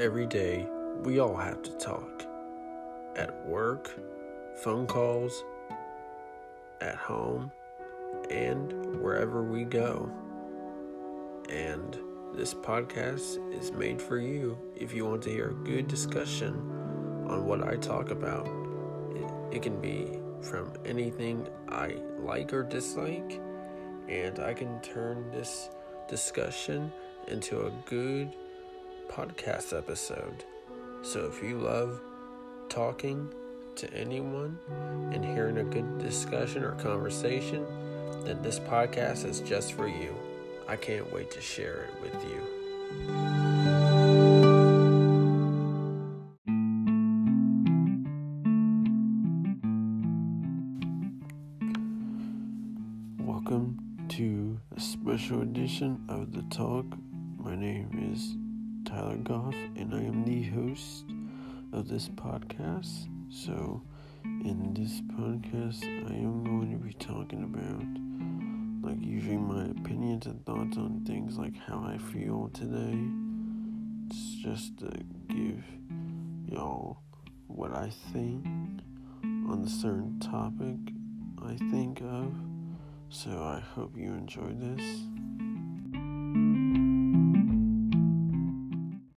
every day we all have to talk. At work, phone calls, at home, and wherever we go. And this podcast is made for you if you want to hear a good discussion on what I talk about. It, it can be from anything I like or dislike, and I can turn this discussion into a good podcast episode. So if you love talking to anyone and hearing a good discussion or conversation, then this podcast is just for you. I can't wait to share it with you. Welcome to a special edition of The Talk. My name is Tyler Goff, and I am the host of this podcast. So, in this podcast, I am going to be talking about, like, usually my opinions and thoughts on things like how I feel today. It's just to give y'all what I think on the certain topic I think of. So, I hope you enjoyed this.